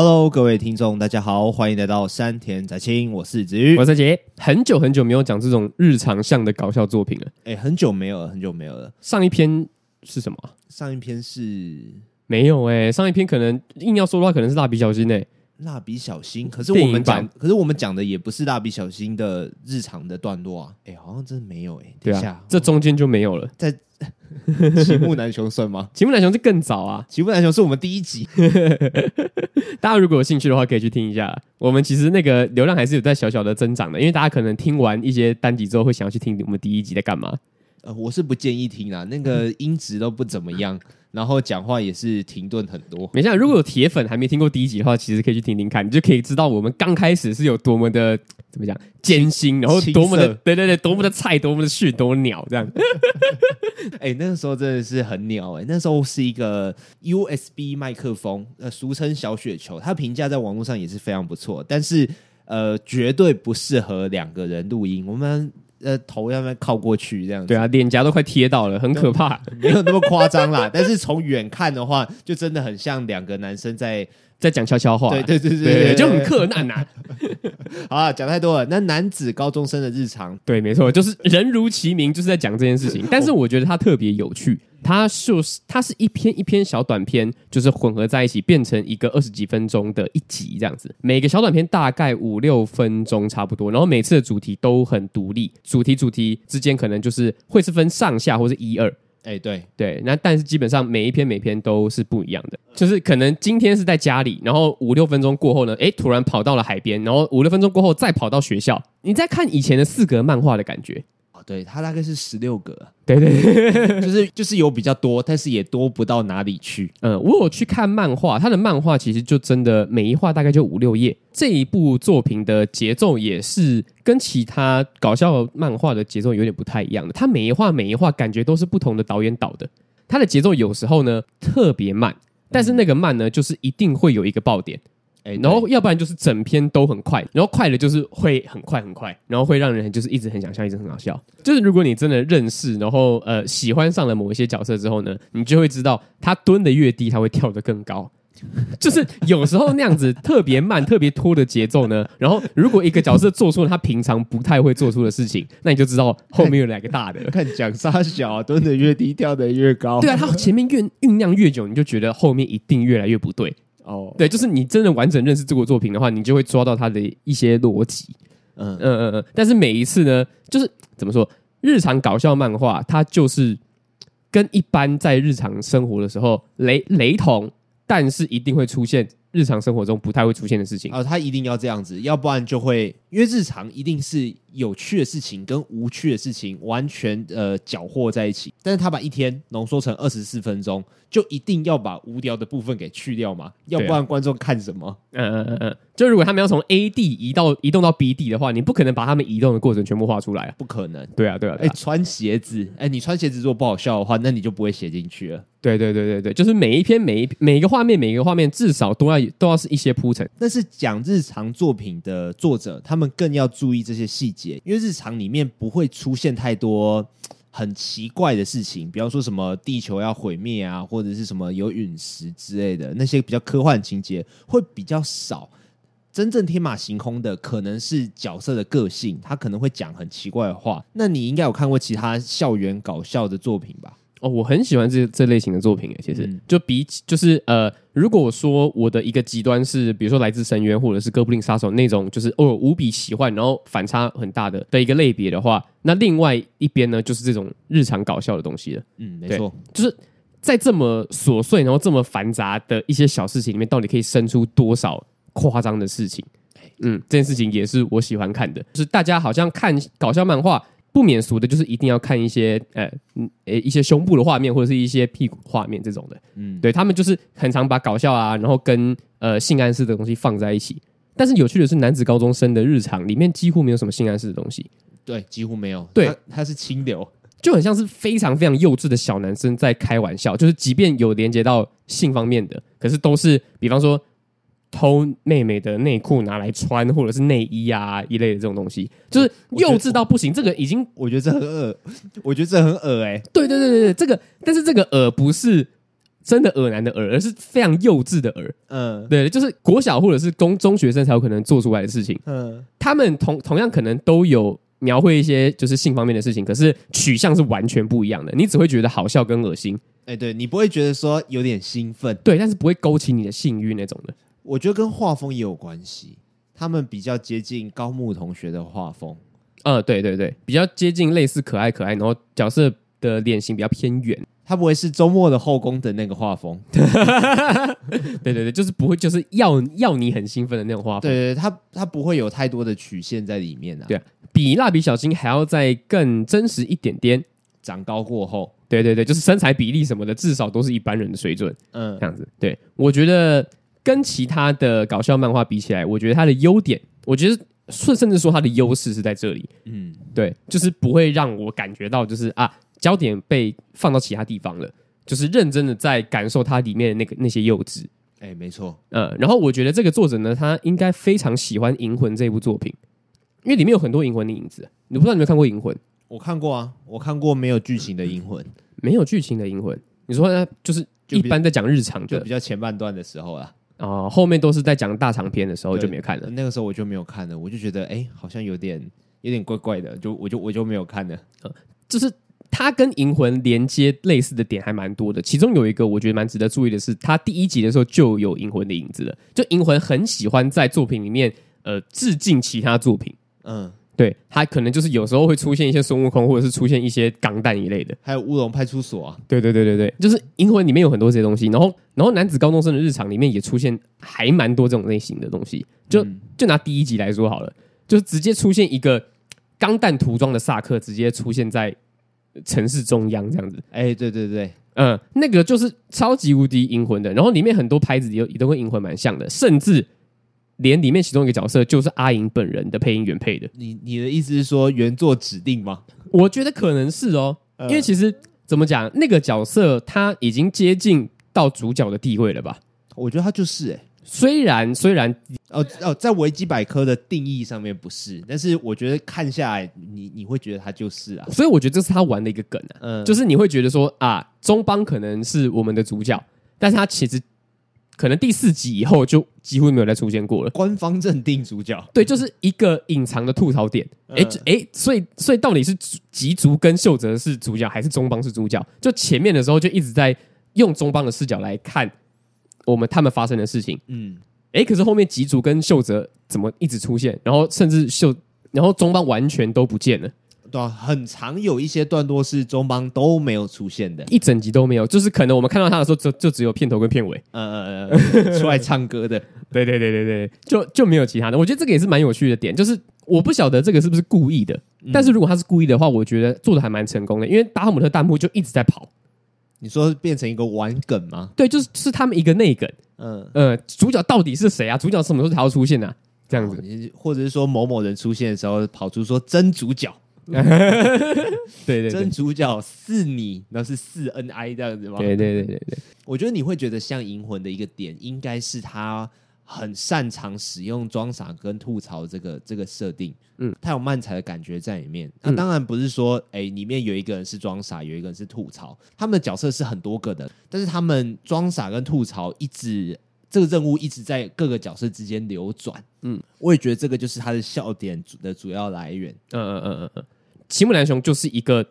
Hello，各位听众，大家好，欢迎来到山田仔清，我是子瑜，我是杰。很久很久没有讲这种日常向的搞笑作品了，哎，很久没有了，很久没有了。上一篇是什么？上一篇是没有哎、欸，上一篇可能硬要说的话，可能是蜡笔小新哎、欸，蜡笔小新。可是我们讲，可是我们讲的也不是蜡笔小新的日常的段落啊，哎，好像真的没有哎、欸。等一下这中间就没有了，在。齐木楠雄算吗？齐木楠雄是更早啊，齐木楠雄是我们第一集。大家如果有兴趣的话，可以去听一下。我们其实那个流量还是有在小小的增长的，因为大家可能听完一些单集之后，会想要去听我们第一集在干嘛。呃，我是不建议听啊，那个音质都不怎么样。然后讲话也是停顿很多。没事，如果有铁粉还没听过第一集的话，其实可以去听听看，你就可以知道我们刚开始是有多么的怎么讲艰辛，然后多么的对对对，多么的菜，多么的逊，多么鸟这样。哎、欸，那个时候真的是很鸟哎、欸，那时候是一个 USB 麦克风，呃，俗称小雪球，它评价在网络上也是非常不错，但是呃，绝对不适合两个人录音。我们。呃，头要不要靠过去这样子？对啊，脸颊都快贴到了，很可怕。没有那么夸张啦，但是从远看的话，就真的很像两个男生在在讲悄悄话。对对对对，就很克难呐。好啊，讲太多了。那男子高中生的日常，对，没错，就是人如其名，就是在讲这件事情。但是我觉得它特别有趣。它就是它是一篇一篇小短篇，就是混合在一起变成一个二十几分钟的一集这样子。每个小短片大概五六分钟差不多，然后每次的主题都很独立，主题主题之间可能就是会是分上下或是一二。哎、对对，那但是基本上每一篇每篇都是不一样的，就是可能今天是在家里，然后五六分钟过后呢，哎，突然跑到了海边，然后五六分钟过后再跑到学校。你在看以前的四格漫画的感觉。对，它大概是十六格，对对对，就是就是有比较多，但是也多不到哪里去。嗯，我有去看漫画，它的漫画其实就真的每一画大概就五六页。这一部作品的节奏也是跟其他搞笑漫画的节奏有点不太一样的，它每一画每一画感觉都是不同的导演导的。它的节奏有时候呢特别慢，但是那个慢呢就是一定会有一个爆点。然后要不然就是整篇都很快，然后快的就是会很快很快，然后会让人就是一直很想笑，一直很好笑。就是如果你真的认识，然后呃喜欢上了某一些角色之后呢，你就会知道他蹲的越低，他会跳得更高。就是有时候那样子特别慢、特别拖的节奏呢，然后如果一个角色做出了他平常不太会做出的事情，那你就知道后面有两个大的。看讲杀小，蹲的越低，跳得越高。对啊，他前面越酝酿越久，你就觉得后面一定越来越不对。哦、oh.，对，就是你真的完整认识这部作品的话，你就会抓到它的一些逻辑。嗯嗯嗯嗯。但是每一次呢，就是怎么说，日常搞笑漫画，它就是跟一般在日常生活的时候雷雷同，但是一定会出现日常生活中不太会出现的事情。哦，他一定要这样子，要不然就会，因为日常一定是有趣的事情跟无趣的事情完全呃搅和在一起。但是他把一天浓缩成二十四分钟。就一定要把无聊的部分给去掉嘛？要不然观众看什么？嗯嗯嗯嗯。就如果他们要从 A 地移到移动到 B 地的话，你不可能把他们移动的过程全部画出来啊，不可能。对啊对啊。哎、啊，穿鞋子，哎，你穿鞋子如果不好笑的话，那你就不会写进去了。对对对对对，就是每一篇每一每一个画面每一个画面至少都要都要是一些铺陈。但是讲日常作品的作者，他们更要注意这些细节，因为日常里面不会出现太多。很奇怪的事情，比方说什么地球要毁灭啊，或者是什么有陨石之类的那些比较科幻情节会比较少。真正天马行空的，可能是角色的个性，他可能会讲很奇怪的话。那你应该有看过其他校园搞笑的作品吧？哦，我很喜欢这这类型的作品诶，其实、嗯、就比就是呃，如果说我的一个极端是，比如说来自深渊或者是哥布林杀手那种，就是哦无比喜欢，然后反差很大的的一个类别的话，那另外一边呢，就是这种日常搞笑的东西了。嗯，没错，就是在这么琐碎然后这么繁杂的一些小事情里面，到底可以生出多少夸张的事情？嗯，这件事情也是我喜欢看的，就是大家好像看搞笑漫画。不免俗的，就是一定要看一些呃，呃，一些胸部的画面，或者是一些屁股画面这种的。嗯，对他们就是很常把搞笑啊，然后跟呃性暗示的东西放在一起。但是有趣的是，男子高中生的日常里面几乎没有什么性暗示的东西。对，几乎没有。对，他，他是清流，就很像是非常非常幼稚的小男生在开玩笑。就是即便有连接到性方面的，可是都是比方说。偷妹妹的内裤拿来穿，或者是内衣啊一类的这种东西，就是幼稚到不行。这个已经，我觉得这很恶，我觉得这很恶哎、欸。对对对对对，这个，但是这个恶不是真的恶男的恶，而是非常幼稚的恶。嗯，对，就是国小或者是中中学生才有可能做出来的事情。嗯，他们同同样可能都有描绘一些就是性方面的事情，可是取向是完全不一样的。你只会觉得好笑跟恶心，哎、欸，对你不会觉得说有点兴奋，对，但是不会勾起你的性欲那种的。我觉得跟画风也有关系，他们比较接近高木同学的画风。呃，对对对，比较接近类似可爱可爱，然后角色的脸型比较偏圆。他不会是周末的后宫的那个画风，对对对，就是不会，就是要要你很兴奋的那种画风。对对，他他不会有太多的曲线在里面啊。对啊，比蜡笔小新还要再更真实一点点。长高过后，对对对，就是身材比例什么的，至少都是一般人的水准。嗯，这样子。对，我觉得跟其他的搞笑漫画比起来，我觉得它的优点，我觉得甚甚至说它的优势是在这里。嗯，对，就是不会让我感觉到就是啊。焦点被放到其他地方了，就是认真的在感受它里面的那个那些幼稚。哎、欸，没错，嗯，然后我觉得这个作者呢，他应该非常喜欢《银魂》这部作品，因为里面有很多银魂的影子。你不知道你有没有看过《银魂》？我看过啊，我看过没有剧情的《银魂》，没有剧情的《银魂》。你说呢？就是一般在讲日常的，就比较前半段的时候啊，哦、呃，后面都是在讲大长篇的时候就没有看了。那个时候我就没有看了，我就觉得哎、欸，好像有点有点怪怪的，就我就我就没有看了。呃，就是。它跟银魂连接类似的点还蛮多的，其中有一个我觉得蛮值得注意的是，它第一集的时候就有银魂的影子了。就银魂很喜欢在作品里面呃致敬其他作品，嗯，对，它可能就是有时候会出现一些孙悟空，或者是出现一些钢弹一类的，还有乌龙派出所啊，对对对对对，就是银魂里面有很多这些东西，然后然后男子高中生的日常里面也出现还蛮多这种类型的东西，就就拿第一集来说好了，就是直接出现一个钢弹涂装的萨克，直接出现在。城市中央这样子，哎、欸，对对对，嗯，那个就是超级无敌银魂的，然后里面很多牌子也也都跟银魂蛮像的，甚至连里面其中一个角色就是阿银本人的配音原配的。你你的意思是说原作指定吗？我觉得可能是哦，因为其实怎么讲，那个角色他已经接近到主角的地位了吧？我觉得他就是哎、欸。虽然虽然哦哦，在维基百科的定义上面不是，但是我觉得看下来你，你你会觉得他就是啊，所以我觉得这是他玩的一个梗啊，嗯，就是你会觉得说啊，中邦可能是我们的主角，但是他其实可能第四集以后就几乎没有再出现过了，官方认定主角，对，就是一个隐藏的吐槽点，哎、嗯、哎，所以所以到底是吉竹跟秀泽是主角，还是中邦是主角？就前面的时候就一直在用中邦的视角来看。我们他们发生的事情，嗯，哎，可是后面吉竹跟秀泽怎么一直出现？然后甚至秀，然后中邦完全都不见了，对啊，很常有一些段落是中邦都没有出现的，一整集都没有，就是可能我们看到他的时候，就就只有片头跟片尾，嗯嗯嗯，出来唱歌的，对对对对对，就就没有其他的。我觉得这个也是蛮有趣的点，就是我不晓得这个是不是故意的，嗯、但是如果他是故意的话，我觉得做的还蛮成功的，因为达尔姆特弹幕就一直在跑。你说变成一个玩梗吗？对，就是是他们一个内梗。嗯呃，主角到底是谁啊？主角什么时候才要出现呢、啊？这样子、哦，或者是说某某人出现的时候跑出说真主角，对，对对，真主角是你，那是四 N I 这样子吗？对对对对对，我觉得你会觉得像银魂的一个点，应该是他。很擅长使用装傻跟吐槽这个这个设定，嗯，他有漫才的感觉在里面。那当然不是说，哎、欸，里面有一个人是装傻，有一个人是吐槽，他们的角色是很多个的，但是他们装傻跟吐槽一直这个任务一直在各个角色之间流转，嗯，我也觉得这个就是他的笑点的主要来源。嗯嗯嗯嗯嗯，齐木楠雄就是一个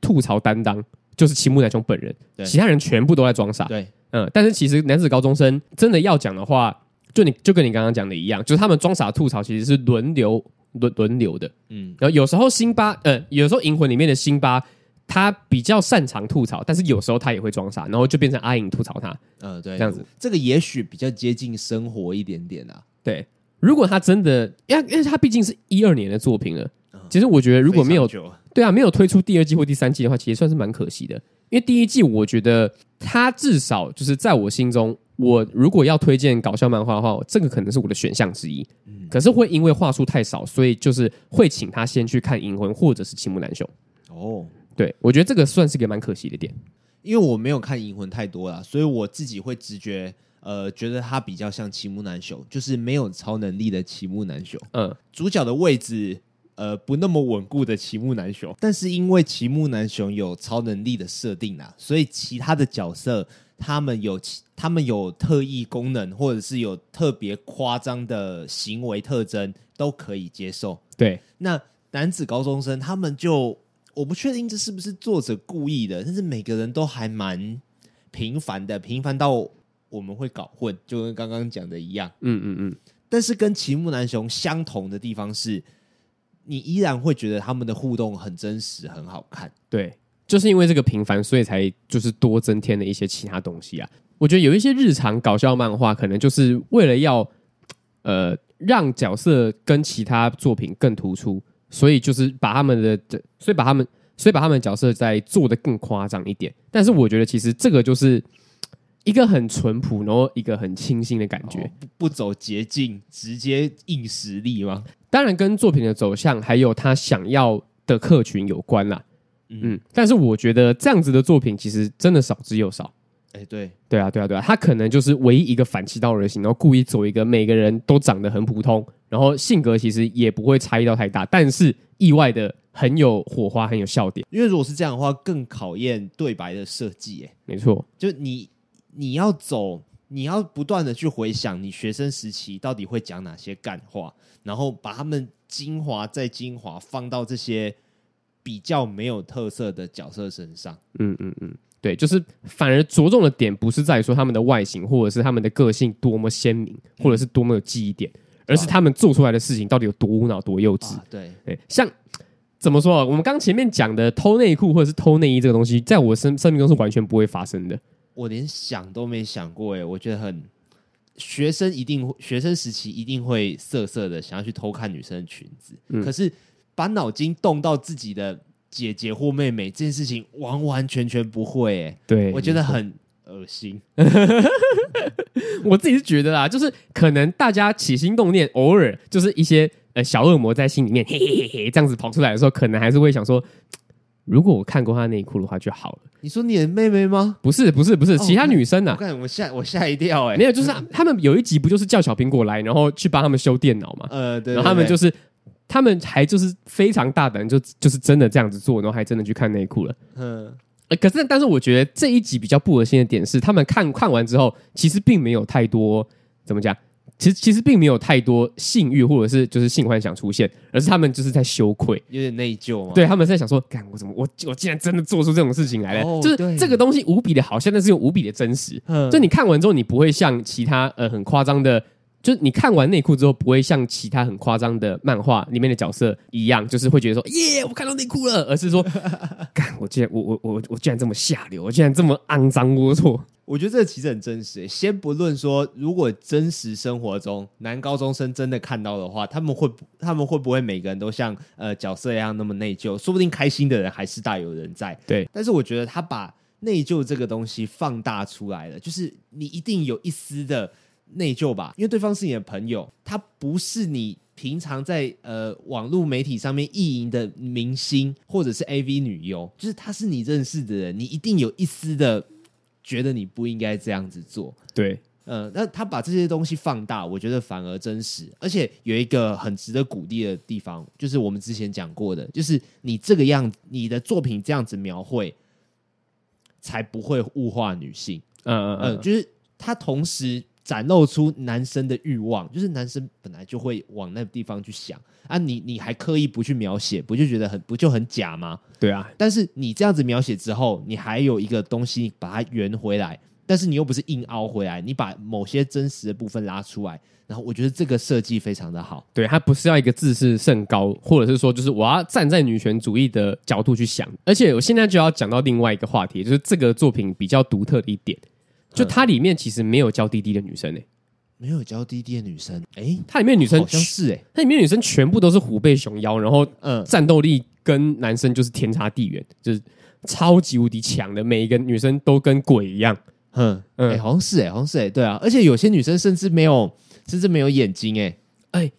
吐槽担当，就是齐木楠雄本人，其他人全部都在装傻，对，嗯，但是其实男子高中生真的要讲的话。就你就跟你刚刚讲的一样，就是他们装傻吐槽其实是轮流轮轮流的，嗯，然后有时候辛巴，呃，有时候银魂里面的辛巴他比较擅长吐槽，但是有时候他也会装傻，然后就变成阿影吐槽他，嗯、呃，对，这样子，这个也许比较接近生活一点点啊。对，如果他真的，因为因为他毕竟是一二年的作品了，其实我觉得如果没有，对啊，没有推出第二季或第三季的话，其实算是蛮可惜的，因为第一季我觉得他至少就是在我心中。我如果要推荐搞笑漫画的话，这个可能是我的选项之一。嗯，可是会因为话术太少，所以就是会请他先去看《银魂》或者是《齐木楠雄》。哦，对，我觉得这个算是一个蛮可惜的点。因为我没有看《银魂》太多了，所以我自己会直觉呃觉得他比较像齐木楠雄，就是没有超能力的齐木楠雄。嗯，主角的位置呃不那么稳固的齐木楠雄，但是因为齐木楠雄有超能力的设定啊，所以其他的角色。他们有他们有特异功能，或者是有特别夸张的行为特征，都可以接受。对，那男子高中生他们就我不确定这是不是作者故意的，但是每个人都还蛮平凡的，平凡到我们会搞混，就跟刚刚讲的一样。嗯嗯嗯。但是跟齐木楠雄相同的地方是，你依然会觉得他们的互动很真实，很好看。对。就是因为这个平凡，所以才就是多增添了一些其他东西啊。我觉得有一些日常搞笑漫画，可能就是为了要呃让角色跟其他作品更突出，所以就是把他们的，所以把他们，所以把他们角色再做得更夸张一点。但是我觉得其实这个就是一个很淳朴，然后一个很清新的感觉，不不走捷径，直接硬实力吗？当然跟作品的走向还有他想要的客群有关啦。嗯，但是我觉得这样子的作品其实真的少之又少。哎、欸，对，对啊，对啊，对啊，他可能就是唯一一个反其道而行，然后故意走一个每个人都长得很普通，然后性格其实也不会差异到太大，但是意外的很有火花，很有笑点。因为如果是这样的话，更考验对白的设计。哎，没错，就你你要走，你要不断的去回想你学生时期到底会讲哪些干话，然后把他们精华再精华放到这些。比较没有特色的角色身上，嗯嗯嗯，对，就是反而着重的点不是在于说他们的外形或者是他们的个性多么鲜明，或者是多么有记忆点，而是他们做出来的事情到底有多无脑、多幼稚。啊、对，对，像怎么说啊？我们刚前面讲的偷内裤或者是偷内衣这个东西，在我生生命中是完全不会发生的。我连想都没想过，哎，我觉得很学生一定学生时期一定会色色的想要去偷看女生的裙子，嗯、可是。把脑筋动到自己的姐姐或妹妹这件事情，完完全全不会。哎，对，我觉得很恶心。我自己是觉得啦，就是可能大家起心动念，偶尔就是一些呃小恶魔在心里面嘿嘿嘿嘿这样子跑出来的时候，可能还是会想说，如果我看过她内裤的话就好了。你说你的妹妹吗？不是，不是，不是，其他女生啊。我看我吓我吓一跳，哎，没有，就是他们有一集不就是叫小苹果来，然后去帮他们修电脑嘛？呃，对，然后他们就是。他们还就是非常大胆，就就是真的这样子做，然后还真的去看内裤了。嗯，可是但是我觉得这一集比较不恶心的点是，他们看看完之后，其实并没有太多怎么讲，其实其实并没有太多性欲或者是就是性幻想出现，而是他们就是在羞愧，有点内疚嘛。对，他们在想说，干我怎么我我竟然真的做出这种事情来了，哦、就是这个东西无比的好，现在是又无比的真实。嗯，就你看完之后，你不会像其他呃很夸张的。就是你看完内裤之后，不会像其他很夸张的漫画里面的角色一样，就是会觉得说 耶，我看到内裤了，而是说，干，我竟然我我我我竟然这么下流，我竟然这么肮脏龌龊。我觉得这个其实很真实。先不论说，如果真实生活中男高中生真的看到的话，他们会他们会不会每个人都像呃角色一样那么内疚？说不定开心的人还是大有人在。对，但是我觉得他把内疚这个东西放大出来了，就是你一定有一丝的。内疚吧，因为对方是你的朋友，他不是你平常在呃网络媒体上面意淫的明星或者是 AV 女优，就是他是你认识的人，你一定有一丝的觉得你不应该这样子做。对，呃，那他把这些东西放大，我觉得反而真实，而且有一个很值得鼓励的地方，就是我们之前讲过的，就是你这个样子，你的作品这样子描绘，才不会物化女性。嗯嗯嗯，就是他同时。展露出男生的欲望，就是男生本来就会往那个地方去想啊你，你你还刻意不去描写，不就觉得很不就很假吗？对啊，但是你这样子描写之后，你还有一个东西把它圆回来，但是你又不是硬凹回来，你把某些真实的部分拉出来，然后我觉得这个设计非常的好。对，它不是要一个自视甚高，或者是说就是我要站在女权主义的角度去想，而且我现在就要讲到另外一个话题，就是这个作品比较独特的一点。就它里面其实没有娇滴滴的女生诶、欸，没有娇滴滴的女生。诶，它里面女生好像是诶，它里面女生全部都是虎背熊腰，然后嗯，战斗力跟男生就是天差地远，就是超级无敌强的，每一个女生都跟鬼一样，嗯嗯，好像是诶，好像是诶，对啊，而且有些女生甚至没有，甚至没有眼睛诶，哎。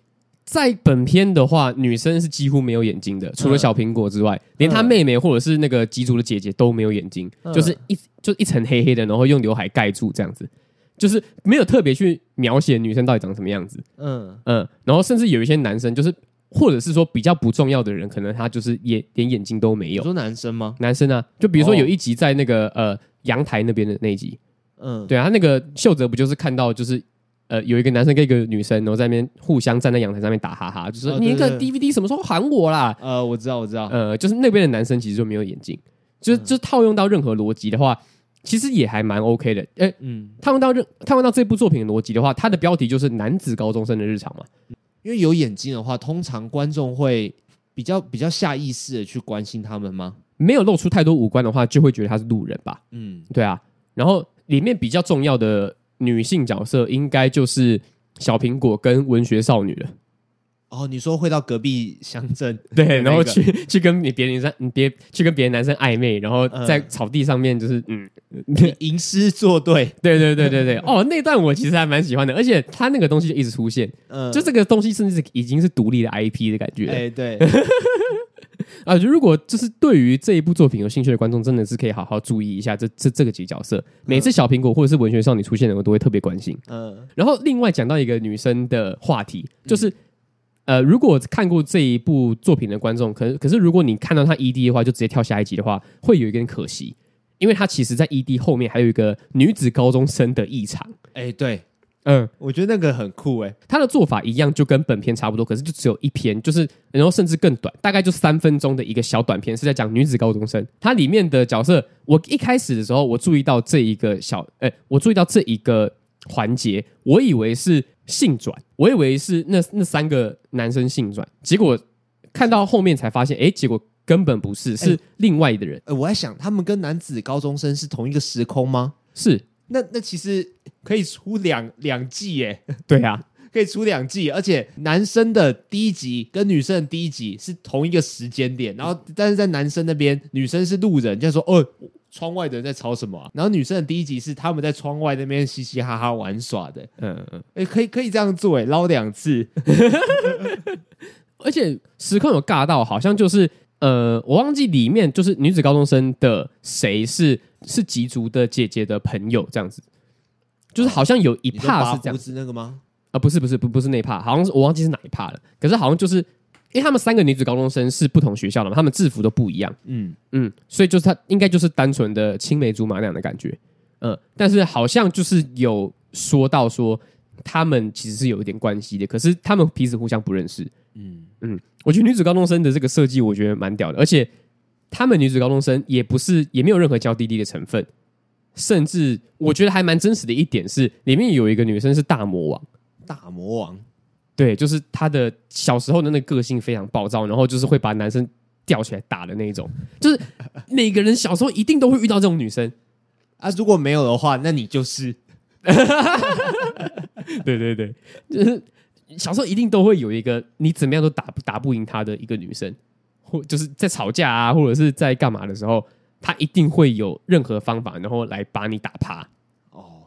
在本片的话，女生是几乎没有眼睛的，除了小苹果之外，嗯、连她妹妹或者是那个吉竹的姐姐都没有眼睛，嗯、就是一就一层黑黑的，然后用刘海盖住这样子，就是没有特别去描写女生到底长什么样子。嗯嗯，然后甚至有一些男生，就是或者是说比较不重要的人，可能他就是眼连眼睛都没有。你说男生吗？男生啊，就比如说有一集在那个、哦、呃阳台那边的那一集。嗯，对啊，他那个秀泽不就是看到就是呃有一个男生跟一个女生，然后在那边互相站在阳台上面打哈哈，就是、哦、你那个 DVD 什么时候还我啦？呃，我知道，我知道，呃，就是那边的男生其实就没有眼镜，就是就套用到任何逻辑的话，其实也还蛮 OK 的。哎、欸，嗯，套用到任套用到这部作品的逻辑的话，它的标题就是男子高中生的日常嘛。因为有眼镜的话，通常观众会比较比较下意识的去关心他们吗？没有露出太多五官的话，就会觉得他是路人吧。嗯，对啊。然后里面比较重要的女性角色，应该就是小苹果跟文学少女了。哦，你说会到隔壁乡镇，对，然后去去跟你别人生，别去跟别的男生暧昧，然后在草地上面就是嗯，吟诗作对，对对对对对。哦，那段我其实还蛮喜欢的，而且他那个东西就一直出现，嗯，就这个东西甚至已经是独立的 IP 的感觉。哎，对。啊，就如果就是对于这一部作品有兴趣的观众，真的是可以好好注意一下这这这个几角色。每次小苹果或者是文学少女出现的，我都会特别关心。嗯，然后另外讲到一个女生的话题，就是、嗯、呃，如果看过这一部作品的观众，可可是如果你看到他 ED 的话，就直接跳下一集的话，会有一点可惜，因为他其实在 ED 后面还有一个女子高中生的异常。哎，对。嗯，我觉得那个很酷诶，他的做法一样，就跟本片差不多，可是就只有一篇，就是然后甚至更短，大概就三分钟的一个小短片，是在讲女子高中生。它里面的角色，我一开始的时候，我注意到这一个小，哎，我注意到这一个环节，我以为是性转，我以为是那那三个男生性转，结果看到后面才发现，哎，结果根本不是，是另外的人。呃，我在想，他们跟男子高中生是同一个时空吗？是。那那其实可以出两两季耶，对啊，可以出两季，而且男生的第一集跟女生的第一集是同一个时间点，然后但是在男生那边，女生是路人，就说哦，窗外的人在吵什么啊？然后女生的第一集是他们在窗外那边嘻嘻哈哈玩耍的，嗯嗯，哎，可以可以这样做，哎，捞两次，而且时空有尬到，好像就是呃，我忘记里面就是女子高中生的谁是。是吉竹的姐姐的朋友这样子，就是好像有一帕是这样子那个吗？啊，不是不是不不是那一趴，好像是我忘记是哪一帕了。可是好像就是，因为他们三个女子高中生是不同学校的嘛，他们制服都不一样。嗯嗯，所以就是他应该就是单纯的青梅竹马那样的感觉。嗯，但是好像就是有说到说他们其实是有一点关系的，可是他们彼此互相不认识。嗯嗯，我觉得女子高中生的这个设计我觉得蛮屌的，而且。他们女子高中生也不是，也没有任何娇滴滴的成分，甚至我觉得还蛮真实的一点是，里面有一个女生是大魔王，大魔王，对，就是她的小时候的那个个性非常暴躁，然后就是会把男生吊起来打的那一种，就是每个人小时候一定都会遇到这种女生。啊，如果没有的话，那你就是，对对对，就是小时候一定都会有一个你怎么样都打打不赢她的一个女生。或就是在吵架啊，或者是在干嘛的时候，他一定会有任何方法，然后来把你打趴。哦，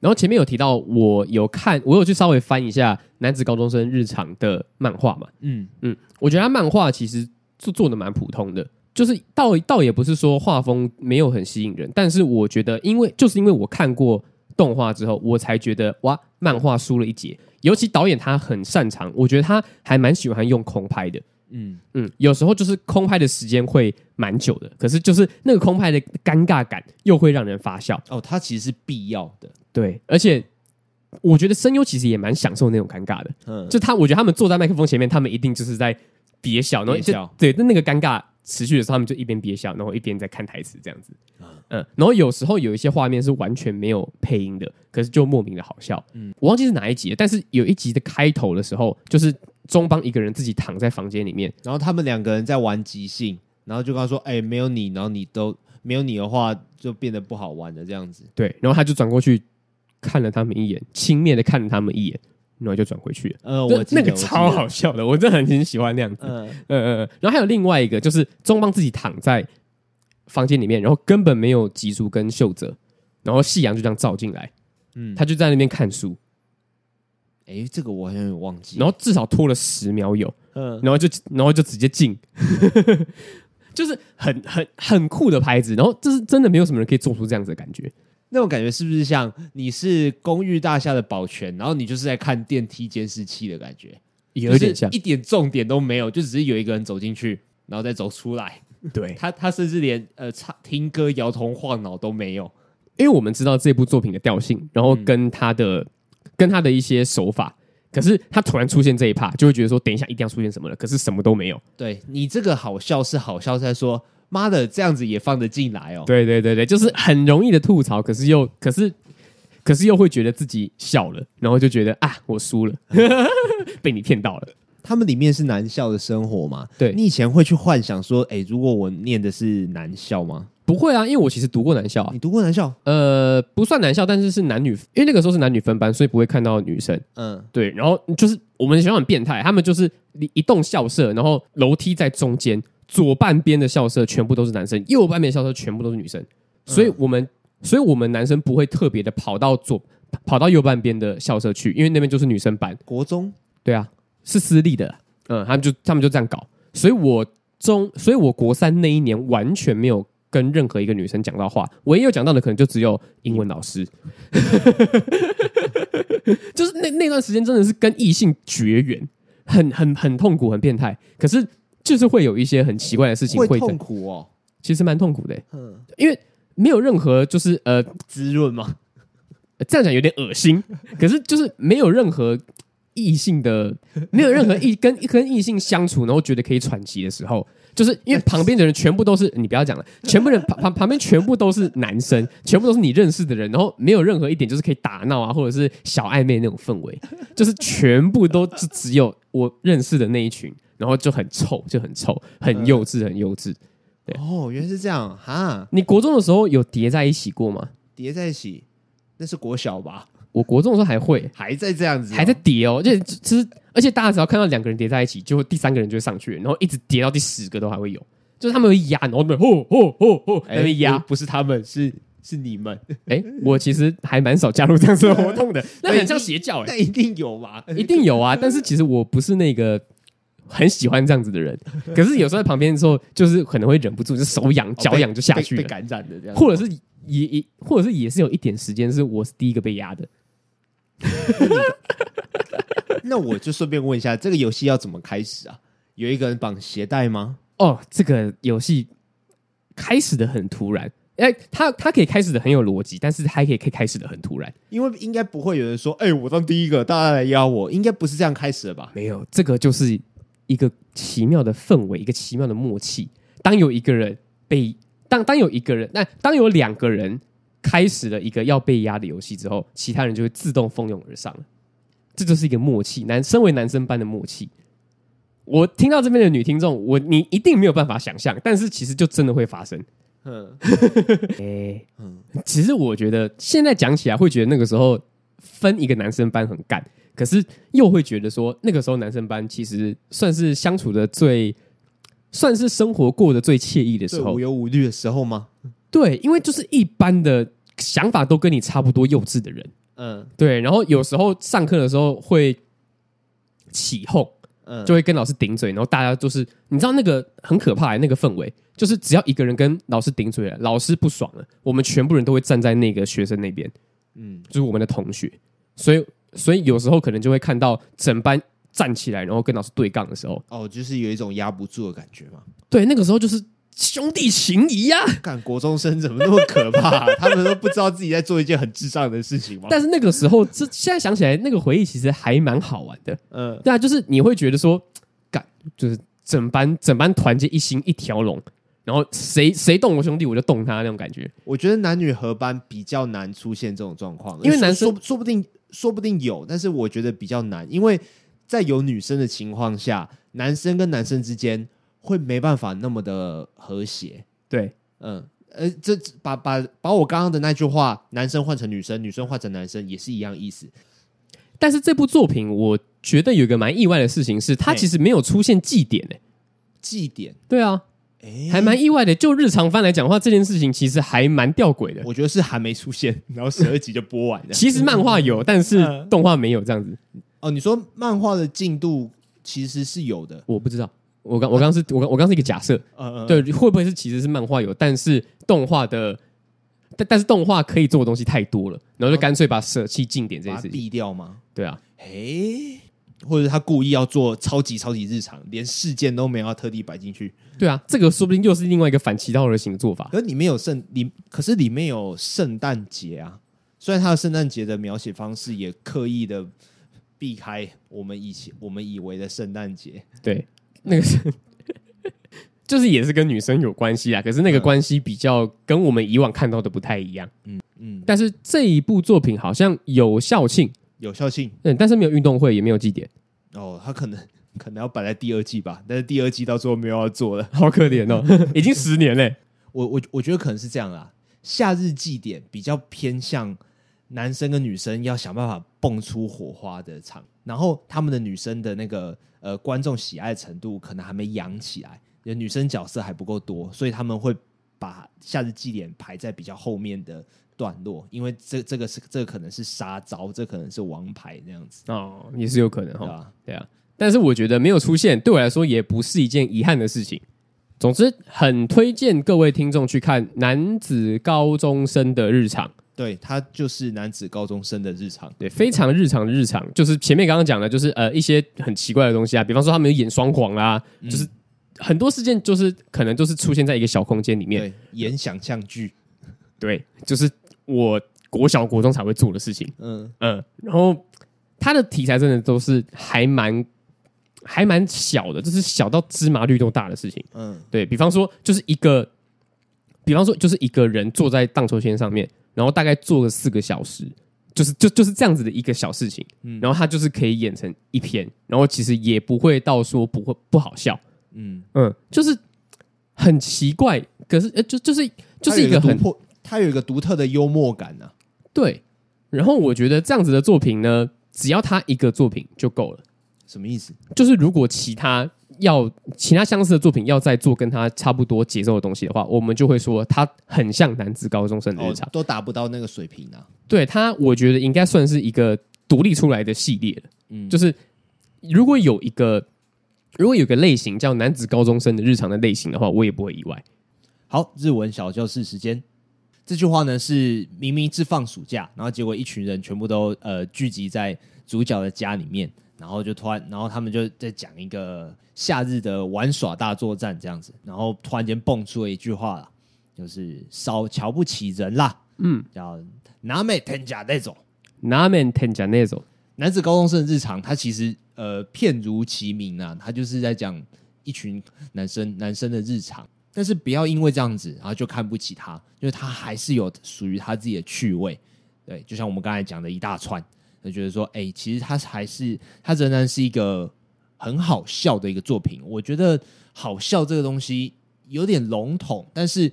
然后前面有提到，我有看，我有去稍微翻一下男子高中生日常的漫画嘛。嗯嗯，我觉得他漫画其实做做的蛮普通的，就是倒倒也不是说画风没有很吸引人，但是我觉得，因为就是因为我看过动画之后，我才觉得哇，漫画输了一截。尤其导演他很擅长，我觉得他还蛮喜欢用空拍的。嗯嗯，有时候就是空拍的时间会蛮久的，可是就是那个空拍的尴尬感又会让人发笑。哦，它其实是必要的，对。而且我觉得声优其实也蛮享受那种尴尬的。嗯，就他，我觉得他们坐在麦克风前面，他们一定就是在憋笑，然后就对，那那个尴尬持续的时候，他们就一边憋笑，然后一边在看台词这样子。嗯，然后有时候有一些画面是完全没有配音的，可是就莫名的好笑。嗯，我忘记是哪一集了，但是有一集的开头的时候，就是。中邦一个人自己躺在房间里面，然后他们两个人在玩即兴，然后就跟他说：“哎、欸，没有你，然后你都没有你的话，就变得不好玩了。”这样子。对，然后他就转过去看了他们一眼，轻蔑的看了他们一眼，然后就转回去了。呃，我那个超好笑的，我真的很挺喜欢那样子。嗯嗯嗯。然后还有另外一个，就是中邦自己躺在房间里面，然后根本没有吉竹跟秀泽，然后夕阳就这样照进来，嗯，他就在那边看书。哎，这个我好像有忘记。然后至少拖了十秒有，嗯，然后就然后就直接进，就是很很很酷的拍子。然后这是真的没有什么人可以做出这样子的感觉。那种感觉是不是像你是公寓大厦的保全，然后你就是在看电梯监视器的感觉？有点像，一点重点都没有，就只是有一个人走进去，然后再走出来。对，他他甚至连呃唱听歌摇头晃脑都没有。因为我们知道这部作品的调性，然后跟他的、嗯、跟他的一些手法，可是他突然出现这一趴，就会觉得说，等一下一定要出现什么了，可是什么都没有。对，你这个好笑是好笑在说，妈的，这样子也放得进来哦。对对对对，就是很容易的吐槽，可是又可是可是又会觉得自己笑了，然后就觉得啊，我输了，被你骗到了。他们里面是男校的生活吗？对，你以前会去幻想说，哎，如果我念的是男校吗？不会啊，因为我其实读过男校啊。你读过男校？呃，不算男校，但是是男女，因为那个时候是男女分班，所以不会看到女生。嗯，对。然后就是我们学校很变态，他们就是一一栋校舍，然后楼梯在中间，左半边的校舍全部都是男生，右半边的校舍全部都是女生。所以我们，所以我们男生不会特别的跑到左，跑到右半边的校舍去，因为那边就是女生班。国中？对啊。是私立的，嗯，他们就他们就这样搞，所以我中，所以我国三那一年完全没有跟任何一个女生讲到话，唯一有讲到的可能就只有英文老师，就是那那段时间真的是跟异性绝缘，很很很痛苦，很变态，可是就是会有一些很奇怪的事情会，会痛苦哦，其实蛮痛苦的，嗯，因为没有任何就是呃滋润嘛？这样讲有点恶心，可是就是没有任何。异性的没有任何异跟跟异性相处，然后觉得可以喘息的时候，就是因为旁边的人全部都是你不要讲了，全部人 旁旁旁边全部都是男生，全部都是你认识的人，然后没有任何一点就是可以打闹啊，或者是小暧昧那种氛围，就是全部都是只有我认识的那一群，然后就很臭，就很臭，很幼稚，很幼稚。对哦，原来是这样哈。你国中的时候有叠在一起过吗？叠在一起，那是国小吧？我国中的时候还会，还在这样子，还在叠哦，就其实，而且大家只要看到两个人叠在一起，就会第三个人就会上去，然后一直叠到第十个都还会有，就是他们会压，然后吼吼吼吼，那边压，不是他们，是是你们。哎，我其实还蛮少加入这样子的活动的，那很像邪教哎，那一定有吧？一定有啊！但是其实我不是那个很喜欢这样子的人，可是有时候在旁边的时候，就是可能会忍不住，就手痒脚痒就下去被感染的这样，或者是也也，或者是也是有一点时间是我是第一个被压的。那我就顺便问一下，这个游戏要怎么开始啊？有一个人绑鞋带吗？哦，这个游戏开始的很突然，哎，他他可以开始的很有逻辑，但是还可以可以开始的很突然，因为应该不会有人说，哎，我当第一个，大家来邀我，应该不是这样开始的吧？没有，这个就是一个奇妙的氛围，一个奇妙的默契。当有一个人被当当有一个人，那当有两个人。开始了一个要被压的游戏之后，其他人就会自动蜂拥而上，这就是一个默契。男，身为男生般的默契。我听到这边的女听众，我你一定没有办法想象，但是其实就真的会发生。嗯，哎，嗯，其实我觉得现在讲起来会觉得那个时候分一个男生班很干，可是又会觉得说那个时候男生班其实算是相处的最，算是生活过得最惬意的时候，无忧无虑的时候吗？对，因为就是一般的想法都跟你差不多幼稚的人，嗯，对，然后有时候上课的时候会起哄，嗯，就会跟老师顶嘴，然后大家就是你知道那个很可怕的那个氛围，就是只要一个人跟老师顶嘴了，老师不爽了，我们全部人都会站在那个学生那边，嗯，就是我们的同学，所以所以有时候可能就会看到整班站起来，然后跟老师对杠的时候，哦，就是有一种压不住的感觉嘛，对，那个时候就是。兄弟情谊呀！干国中生怎么那么可怕？他们都不知道自己在做一件很智障的事情吗？但是那个时候，这现在想起来，那个回忆其实还蛮好玩的。嗯，对啊，就是你会觉得说，干就是整班整班团结一心一条龙，然后谁谁动我兄弟，我就动他那种感觉。我觉得男女合班比较难出现这种状况，因为男生说说不定说不定有，但是我觉得比较难，因为在有女生的情况下，男生跟男生之间会没办法那么的和谐。对，嗯，呃，这把把把我刚刚的那句话，男生换成女生，女生换成男生，也是一样意思。但是这部作品，我觉得有一个蛮意外的事情是，它其实没有出现祭典诶，祭典，对啊，还蛮意外的。就日常番来讲的话，这件事情其实还蛮吊诡的。我觉得是还没出现，然后十二集就播完了。其实漫画有，但是动画没有这样子。哦，你说漫画的进度其实是有的，我不知道。我刚我刚是我刚我刚是一个假设，对，会不会是其实是漫画有，但是动画的，但但是动画可以做的东西太多了，然后就干脆把舍弃经典这件事情避掉吗？对啊，诶，或者他故意要做超级超级日常，连事件都没有要特地摆进去。对啊，这个说不定又是另外一个反其道而行的做法。可是里面有圣里，可是里面有圣诞节啊。虽然他的圣诞节的描写方式也刻意的避开我们以前我们以为的圣诞节。对，那个是就是也是跟女生有关系啊。可是那个关系比较跟我们以往看到的不太一样。嗯嗯。但是这一部作品好像有校庆。有校庆，嗯，但是没有运动会，也没有祭典。哦，他可能可能要摆在第二季吧，但是第二季到最后没有要做了，好可怜哦，已经十年嘞。我我我觉得可能是这样啦，夏日祭典比较偏向男生跟女生要想办法蹦出火花的场，然后他们的女生的那个呃观众喜爱程度可能还没养起来，女生角色还不够多，所以他们会把夏日祭典排在比较后面的。段落，因为这这个是这个可能是杀招，这个、可能是王牌那样子哦，也是有可能哈，对啊，对啊。但是我觉得没有出现，对我来说也不是一件遗憾的事情。总之，很推荐各位听众去看男子高中生的日常，对，他就是男子高中生的日常，对，非常日常的日常，就是前面刚刚讲的，就是呃一些很奇怪的东西啊，比方说他们有演双簧啊，嗯、就是很多事件就是可能就是出现在一个小空间里面，对，演想象剧，对，就是。我国小国中才会做的事情，嗯。嗯，然后它的题材真的都是还蛮还蛮小的，就是小到芝麻绿豆大的事情，嗯，对，比方说就是一个，比方说就是一个人坐在荡秋千上面，然后大概做个四个小时，就是就就是这样子的一个小事情，嗯，然后他就是可以演成一篇，然后其实也不会到说不会不好笑，嗯嗯，就是很奇怪，可是呃就就是就是一个很。它有一个独特的幽默感呢、啊，对。然后我觉得这样子的作品呢，只要他一个作品就够了。什么意思？就是如果其他要其他相似的作品要再做跟他差不多节奏的东西的话，我们就会说他很像男子高中生的日常，哦、都达不到那个水平啊。对他，我觉得应该算是一个独立出来的系列了。嗯，就是如果有一个如果有个类型叫男子高中生的日常的类型的话，我也不会意外。好，日文小教室时间。这句话呢是明明是放暑假，然后结果一群人全部都呃聚集在主角的家里面，然后就突然，然后他们就在讲一个夏日的玩耍大作战这样子，然后突然间蹦出了一句话了，就是少瞧不起人啦，嗯，叫なめてんじゃねぞ，なめてんじゃねぞ，男子高中生的日常，他其实呃片如其名啊，他就是在讲一群男生男生的日常。但是不要因为这样子，然后就看不起他，因为他还是有属于他自己的趣味。对，就像我们刚才讲的一大串， 就觉得说，哎、欸，其实他还是他仍然是一个很好笑的一个作品。我觉得好笑这个东西有点笼统，但是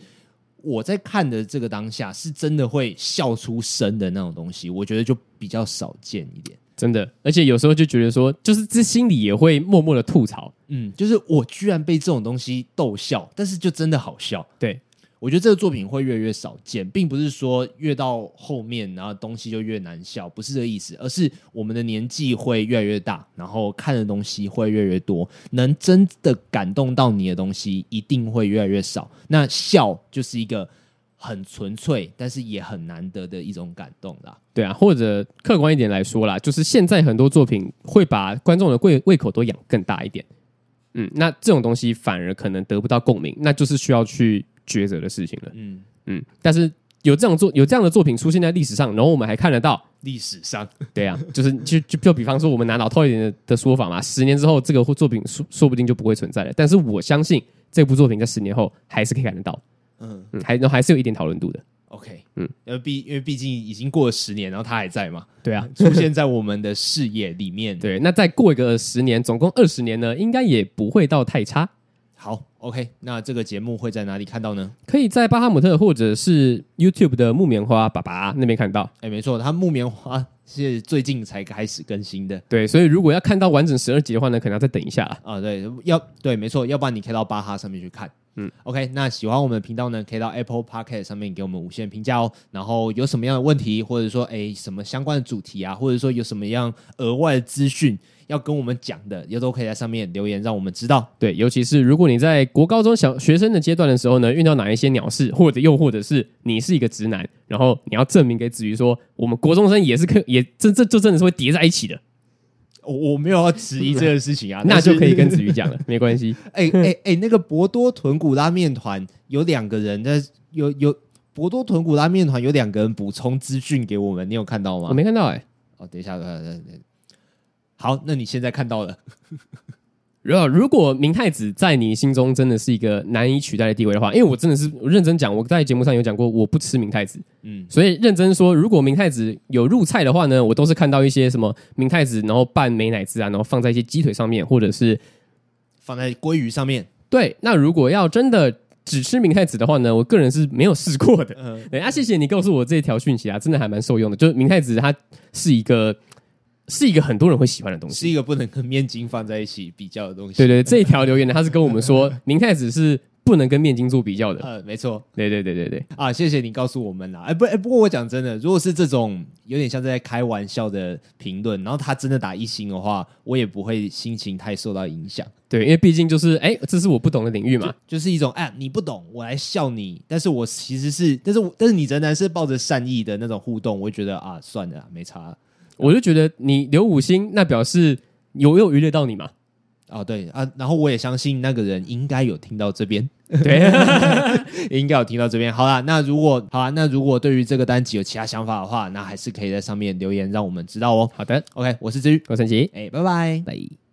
我在看的这个当下，是真的会笑出声的那种东西，我觉得就比较少见一点。真的，而且有时候就觉得说，就是这心里也会默默的吐槽，嗯，就是我居然被这种东西逗笑，但是就真的好笑。对，我觉得这个作品会越来越少见，并不是说越到后面然后东西就越难笑，不是这个意思，而是我们的年纪会越来越大，然后看的东西会越来越多，能真的感动到你的东西一定会越来越少。那笑就是一个。很纯粹，但是也很难得的一种感动啦。对啊，或者客观一点来说啦，就是现在很多作品会把观众的胃胃口都养更大一点。嗯，那这种东西反而可能得不到共鸣，那就是需要去抉择的事情了。嗯嗯，但是有这样作有这样的作品出现在历史上，然后我们还看得到历史上，对啊，就是就就就比方说我们拿老套一点的的说法嘛，十年之后这个作品说说不定就不会存在了。但是我相信这部作品在十年后还是可以看得到。嗯嗯，还还是有一点讨论度的。OK，嗯，因为毕因为毕竟已经过了十年，然后他还在嘛，对啊，出现在我们的视野里面。对，那再过一个十年，总共二十年呢，应该也不会到太差。好，OK，那这个节目会在哪里看到呢？可以在巴哈姆特或者是 YouTube 的木棉花爸爸那边看到。哎，没错，他木棉花是最近才开始更新的。对，所以如果要看到完整十二集的话呢，可能要再等一下啊。对，要对，没错，要不然你可以到巴哈上面去看。嗯，OK，那喜欢我们的频道呢，可以到 Apple Podcast 上面给我们五星评价哦。然后有什么样的问题，或者说哎什么相关的主题啊，或者说有什么样额外的资讯要跟我们讲的，也都可以在上面留言，让我们知道。对，尤其是如果你在国高中小学生的阶段的时候呢，遇到哪一些鸟事，或者又或者是你是一个直男，然后你要证明给子瑜说，我们国中生也是可也这这这真的是会叠在一起的。我我没有要质疑 这个事情啊，那就可以跟子瑜讲了，没关系。哎哎哎，那个博多豚骨拉面团有两个人在，有有博多豚骨拉面团有两个人补充资讯给我们，你有看到吗？我没看到哎、欸。哦，等一下，等一下，等一下。好，那你现在看到了。如果如果明太子在你心中真的是一个难以取代的地位的话，因为我真的是认真讲，我在节目上有讲过，我不吃明太子，嗯，所以认真说，如果明太子有入菜的话呢，我都是看到一些什么明太子，然后拌美乃滋啊，然后放在一些鸡腿上面，或者是放在鲑鱼上面。对，那如果要真的只吃明太子的话呢，我个人是没有试过的。嗯，对啊，谢谢你告诉我这条讯息啊，真的还蛮受用的。就是明太子它是一个。是一个很多人会喜欢的东西，是一个不能跟面筋放在一起比较的东西。对对，这一条留言呢，他是跟我们说，明太子是不能跟面筋做比较的。呃，没错，对对对对对。啊，谢谢你告诉我们啦。哎，不，哎，不过我讲真的，如果是这种有点像在开玩笑的评论，然后他真的打一星的话，我也不会心情太受到影响。对，因为毕竟就是，哎，这是我不懂的领域嘛，就，就是一种，哎，你不懂，我来笑你。但是我其实是，但是我但是你仍然是抱着善意的那种互动，我会觉得啊，算了，没差。我就觉得你留五星，那表示有有娱乐到你嘛？哦，对啊，然后我也相信那个人应该有听到这边，对 应该有听到这边。好啦，那如果好啊，那如果对于这个单集有其他想法的话，那还是可以在上面留言让我们知道哦。好的，OK，我是志宇，我是陈奇，哎，拜拜，拜。